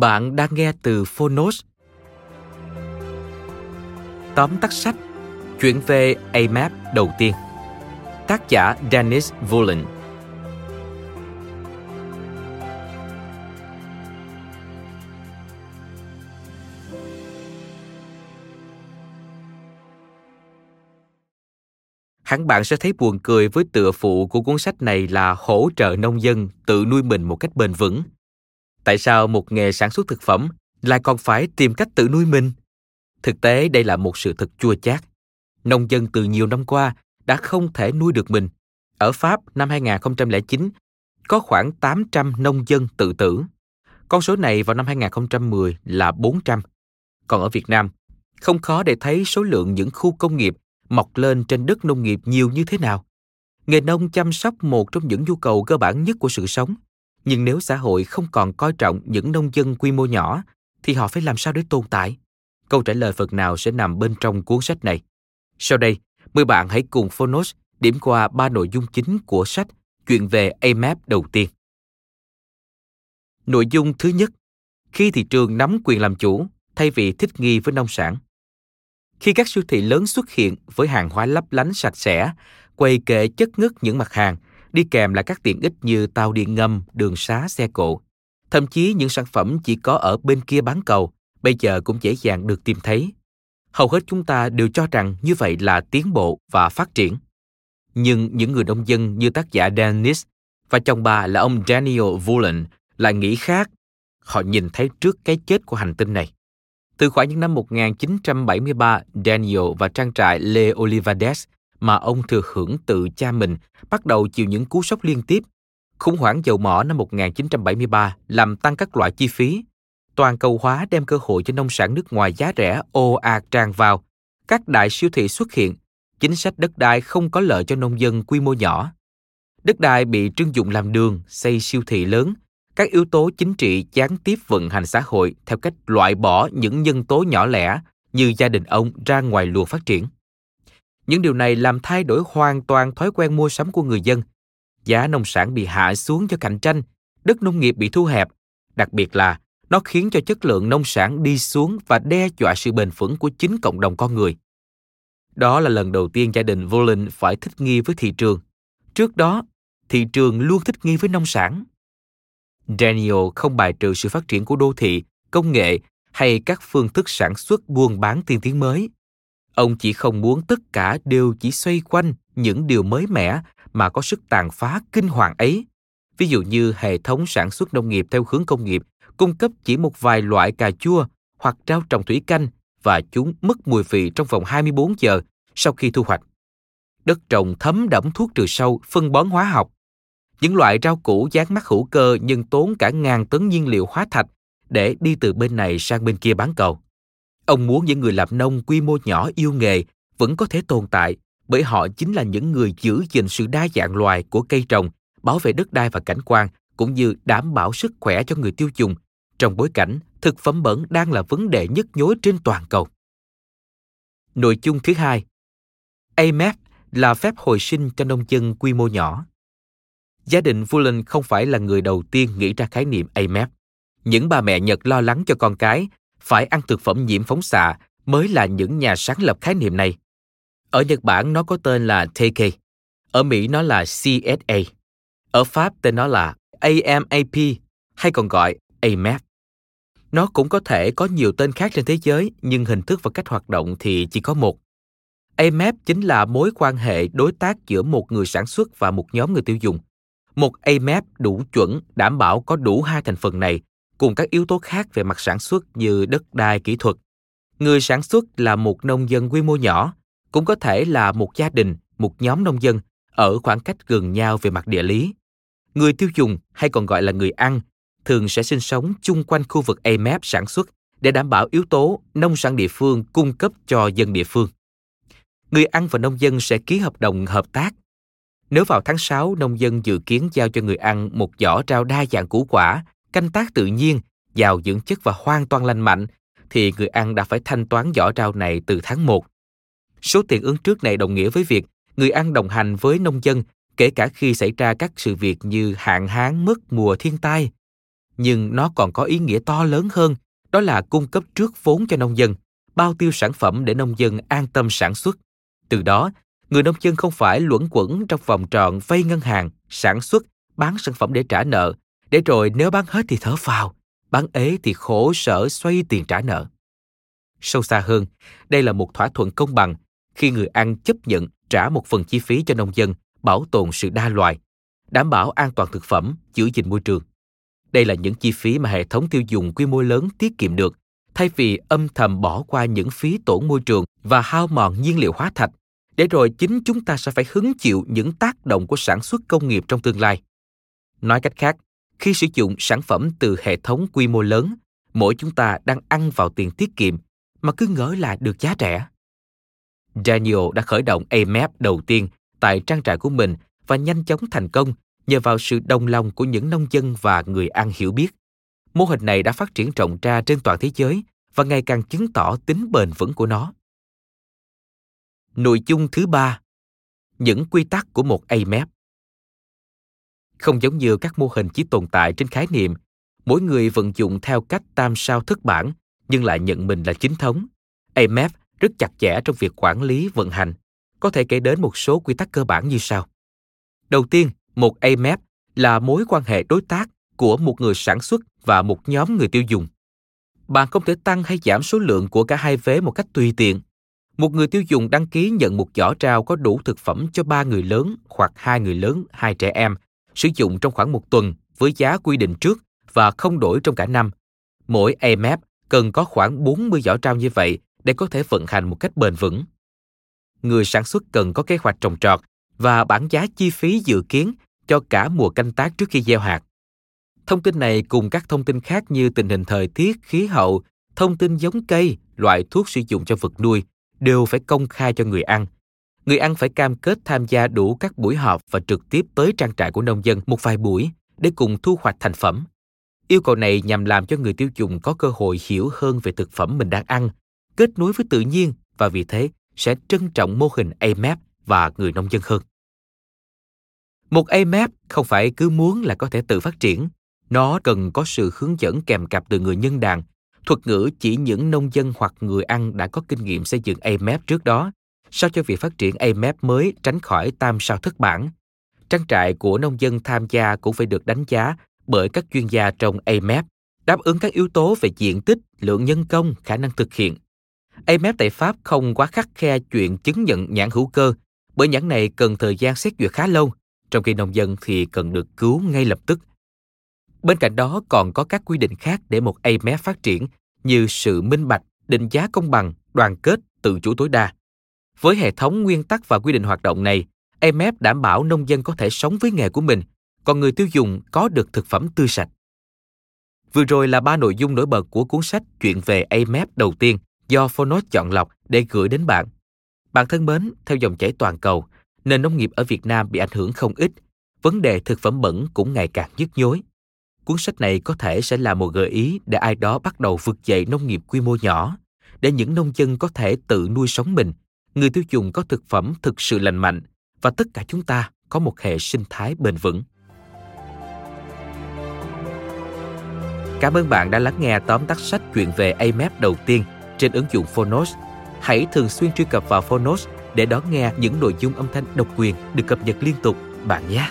Bạn đang nghe từ Phonos. Tóm tắt sách chuyển về AMAP đầu tiên. Tác giả Dennis Vullen Hẳn bạn sẽ thấy buồn cười với tựa phụ của cuốn sách này là hỗ trợ nông dân tự nuôi mình một cách bền vững – tại sao một nghề sản xuất thực phẩm lại còn phải tìm cách tự nuôi mình? Thực tế đây là một sự thật chua chát. Nông dân từ nhiều năm qua đã không thể nuôi được mình. Ở Pháp năm 2009, có khoảng 800 nông dân tự tử. Con số này vào năm 2010 là 400. Còn ở Việt Nam, không khó để thấy số lượng những khu công nghiệp mọc lên trên đất nông nghiệp nhiều như thế nào. Nghề nông chăm sóc một trong những nhu cầu cơ bản nhất của sự sống – nhưng nếu xã hội không còn coi trọng những nông dân quy mô nhỏ, thì họ phải làm sao để tồn tại? Câu trả lời phần nào sẽ nằm bên trong cuốn sách này? Sau đây, mời bạn hãy cùng phonos điểm qua ba nội dung chính của sách chuyện về amap đầu tiên. Nội dung thứ nhất, khi thị trường nắm quyền làm chủ thay vì thích nghi với nông sản. Khi các siêu thị lớn xuất hiện với hàng hóa lấp lánh sạch sẽ, quầy kệ chất ngất những mặt hàng đi kèm là các tiện ích như tàu điện ngầm, đường xá, xe cộ. Thậm chí những sản phẩm chỉ có ở bên kia bán cầu, bây giờ cũng dễ dàng được tìm thấy. Hầu hết chúng ta đều cho rằng như vậy là tiến bộ và phát triển. Nhưng những người nông dân như tác giả Dennis và chồng bà là ông Daniel Vullen lại nghĩ khác. Họ nhìn thấy trước cái chết của hành tinh này. Từ khoảng những năm 1973, Daniel và trang trại Le Olivades mà ông thừa hưởng từ cha mình bắt đầu chịu những cú sốc liên tiếp. Khủng hoảng dầu mỏ năm 1973 làm tăng các loại chi phí. Toàn cầu hóa đem cơ hội cho nông sản nước ngoài giá rẻ ồ ạt tràn vào. Các đại siêu thị xuất hiện. Chính sách đất đai không có lợi cho nông dân quy mô nhỏ. Đất đai bị trưng dụng làm đường, xây siêu thị lớn. Các yếu tố chính trị gián tiếp vận hành xã hội theo cách loại bỏ những nhân tố nhỏ lẻ như gia đình ông ra ngoài luồng phát triển. Những điều này làm thay đổi hoàn toàn thói quen mua sắm của người dân. Giá nông sản bị hạ xuống do cạnh tranh, đất nông nghiệp bị thu hẹp. Đặc biệt là nó khiến cho chất lượng nông sản đi xuống và đe dọa sự bền vững của chính cộng đồng con người. Đó là lần đầu tiên gia đình Volin phải thích nghi với thị trường. Trước đó, thị trường luôn thích nghi với nông sản. Daniel không bài trừ sự phát triển của đô thị, công nghệ hay các phương thức sản xuất buôn bán tiên tiến mới. Ông chỉ không muốn tất cả đều chỉ xoay quanh những điều mới mẻ mà có sức tàn phá kinh hoàng ấy. Ví dụ như hệ thống sản xuất nông nghiệp theo hướng công nghiệp cung cấp chỉ một vài loại cà chua hoặc rau trồng thủy canh và chúng mất mùi vị trong vòng 24 giờ sau khi thu hoạch. Đất trồng thấm đẫm thuốc trừ sâu, phân bón hóa học. Những loại rau củ dán mắt hữu cơ nhưng tốn cả ngàn tấn nhiên liệu hóa thạch để đi từ bên này sang bên kia bán cầu. Ông muốn những người làm nông quy mô nhỏ yêu nghề vẫn có thể tồn tại bởi họ chính là những người giữ gìn sự đa dạng loài của cây trồng, bảo vệ đất đai và cảnh quan cũng như đảm bảo sức khỏe cho người tiêu dùng trong bối cảnh thực phẩm bẩn đang là vấn đề nhức nhối trên toàn cầu. Nội dung thứ hai AMF là phép hồi sinh cho nông dân quy mô nhỏ. Gia đình Vullen không phải là người đầu tiên nghĩ ra khái niệm AMF. Những bà mẹ Nhật lo lắng cho con cái phải ăn thực phẩm nhiễm phóng xạ mới là những nhà sáng lập khái niệm này. Ở Nhật Bản nó có tên là TK, ở Mỹ nó là CSA, ở Pháp tên nó là AMAP hay còn gọi AMAP. Nó cũng có thể có nhiều tên khác trên thế giới, nhưng hình thức và cách hoạt động thì chỉ có một. AMAP chính là mối quan hệ đối tác giữa một người sản xuất và một nhóm người tiêu dùng. Một AMAP đủ chuẩn đảm bảo có đủ hai thành phần này cùng các yếu tố khác về mặt sản xuất như đất đai kỹ thuật. Người sản xuất là một nông dân quy mô nhỏ, cũng có thể là một gia đình, một nhóm nông dân ở khoảng cách gần nhau về mặt địa lý. Người tiêu dùng hay còn gọi là người ăn thường sẽ sinh sống chung quanh khu vực AMAP sản xuất để đảm bảo yếu tố nông sản địa phương cung cấp cho dân địa phương. Người ăn và nông dân sẽ ký hợp đồng hợp tác. Nếu vào tháng 6 nông dân dự kiến giao cho người ăn một giỏ rau đa dạng củ quả, canh tác tự nhiên, giàu dưỡng chất và hoàn toàn lành mạnh, thì người ăn đã phải thanh toán giỏ rau này từ tháng 1. Số tiền ứng trước này đồng nghĩa với việc người ăn đồng hành với nông dân kể cả khi xảy ra các sự việc như hạn hán, mất mùa thiên tai. Nhưng nó còn có ý nghĩa to lớn hơn, đó là cung cấp trước vốn cho nông dân, bao tiêu sản phẩm để nông dân an tâm sản xuất. Từ đó, người nông dân không phải luẩn quẩn trong vòng tròn vay ngân hàng, sản xuất, bán sản phẩm để trả nợ, để rồi nếu bán hết thì thở phào, bán ế thì khổ sở xoay tiền trả nợ. Sâu xa hơn, đây là một thỏa thuận công bằng khi người ăn chấp nhận trả một phần chi phí cho nông dân bảo tồn sự đa loài, đảm bảo an toàn thực phẩm, giữ gìn môi trường. Đây là những chi phí mà hệ thống tiêu dùng quy mô lớn tiết kiệm được, thay vì âm thầm bỏ qua những phí tổn môi trường và hao mòn nhiên liệu hóa thạch, để rồi chính chúng ta sẽ phải hứng chịu những tác động của sản xuất công nghiệp trong tương lai. Nói cách khác, khi sử dụng sản phẩm từ hệ thống quy mô lớn, mỗi chúng ta đang ăn vào tiền tiết kiệm mà cứ ngỡ là được giá rẻ. Daniel đã khởi động AMAP đầu tiên tại trang trại của mình và nhanh chóng thành công nhờ vào sự đồng lòng của những nông dân và người ăn hiểu biết. Mô hình này đã phát triển rộng ra trên toàn thế giới và ngày càng chứng tỏ tính bền vững của nó. Nội dung thứ ba Những quy tắc của một AMAP không giống như các mô hình chỉ tồn tại trên khái niệm, mỗi người vận dụng theo cách tam sao thất bản nhưng lại nhận mình là chính thống. AMAP rất chặt chẽ trong việc quản lý vận hành có thể kể đến một số quy tắc cơ bản như sau. Đầu tiên, một AMAP là mối quan hệ đối tác của một người sản xuất và một nhóm người tiêu dùng. Bạn không thể tăng hay giảm số lượng của cả hai vế một cách tùy tiện. Một người tiêu dùng đăng ký nhận một giỏ trao có đủ thực phẩm cho ba người lớn hoặc hai người lớn, hai trẻ em, sử dụng trong khoảng một tuần với giá quy định trước và không đổi trong cả năm. Mỗi AMF cần có khoảng 40 giỏ rau như vậy để có thể vận hành một cách bền vững người sản xuất cần có kế hoạch trồng trọt và bảng giá chi phí dự kiến cho cả mùa canh tác trước khi gieo hạt. Thông tin này cùng các thông tin khác như tình hình thời tiết, khí hậu, thông tin giống cây, loại thuốc sử dụng cho vật nuôi đều phải công khai cho người ăn. Người ăn phải cam kết tham gia đủ các buổi họp và trực tiếp tới trang trại của nông dân một vài buổi để cùng thu hoạch thành phẩm. Yêu cầu này nhằm làm cho người tiêu dùng có cơ hội hiểu hơn về thực phẩm mình đang ăn, kết nối với tự nhiên và vì thế sẽ trân trọng mô hình AMAP và người nông dân hơn. Một AMAP không phải cứ muốn là có thể tự phát triển, nó cần có sự hướng dẫn kèm cặp từ người nhân đàn. Thuật ngữ chỉ những nông dân hoặc người ăn đã có kinh nghiệm xây dựng AMAP trước đó, sao cho việc phát triển AMF mới tránh khỏi tam sao thất bản. Trang trại của nông dân tham gia cũng phải được đánh giá bởi các chuyên gia trong AMF, đáp ứng các yếu tố về diện tích, lượng nhân công, khả năng thực hiện, AMF tại Pháp không quá khắc khe chuyện chứng nhận nhãn hữu cơ, bởi nhãn này cần thời gian xét duyệt khá lâu, trong khi nông dân thì cần được cứu ngay lập tức. Bên cạnh đó còn có các quy định khác để một AMF phát triển như sự minh bạch, định giá công bằng, đoàn kết, tự chủ tối đa. Với hệ thống nguyên tắc và quy định hoạt động này, AMF đảm bảo nông dân có thể sống với nghề của mình, còn người tiêu dùng có được thực phẩm tươi sạch. Vừa rồi là ba nội dung nổi bật của cuốn sách Chuyện về AMF đầu tiên – do Phonos chọn lọc để gửi đến bạn. Bạn thân mến, theo dòng chảy toàn cầu, nền nông nghiệp ở Việt Nam bị ảnh hưởng không ít, vấn đề thực phẩm bẩn cũng ngày càng nhức nhối. Cuốn sách này có thể sẽ là một gợi ý để ai đó bắt đầu vực dậy nông nghiệp quy mô nhỏ, để những nông dân có thể tự nuôi sống mình, người tiêu dùng có thực phẩm thực sự lành mạnh và tất cả chúng ta có một hệ sinh thái bền vững. Cảm ơn bạn đã lắng nghe tóm tắt sách chuyện về AMAP đầu tiên trên ứng dụng Phonos. Hãy thường xuyên truy cập vào Phonos để đón nghe những nội dung âm thanh độc quyền được cập nhật liên tục, bạn nhé.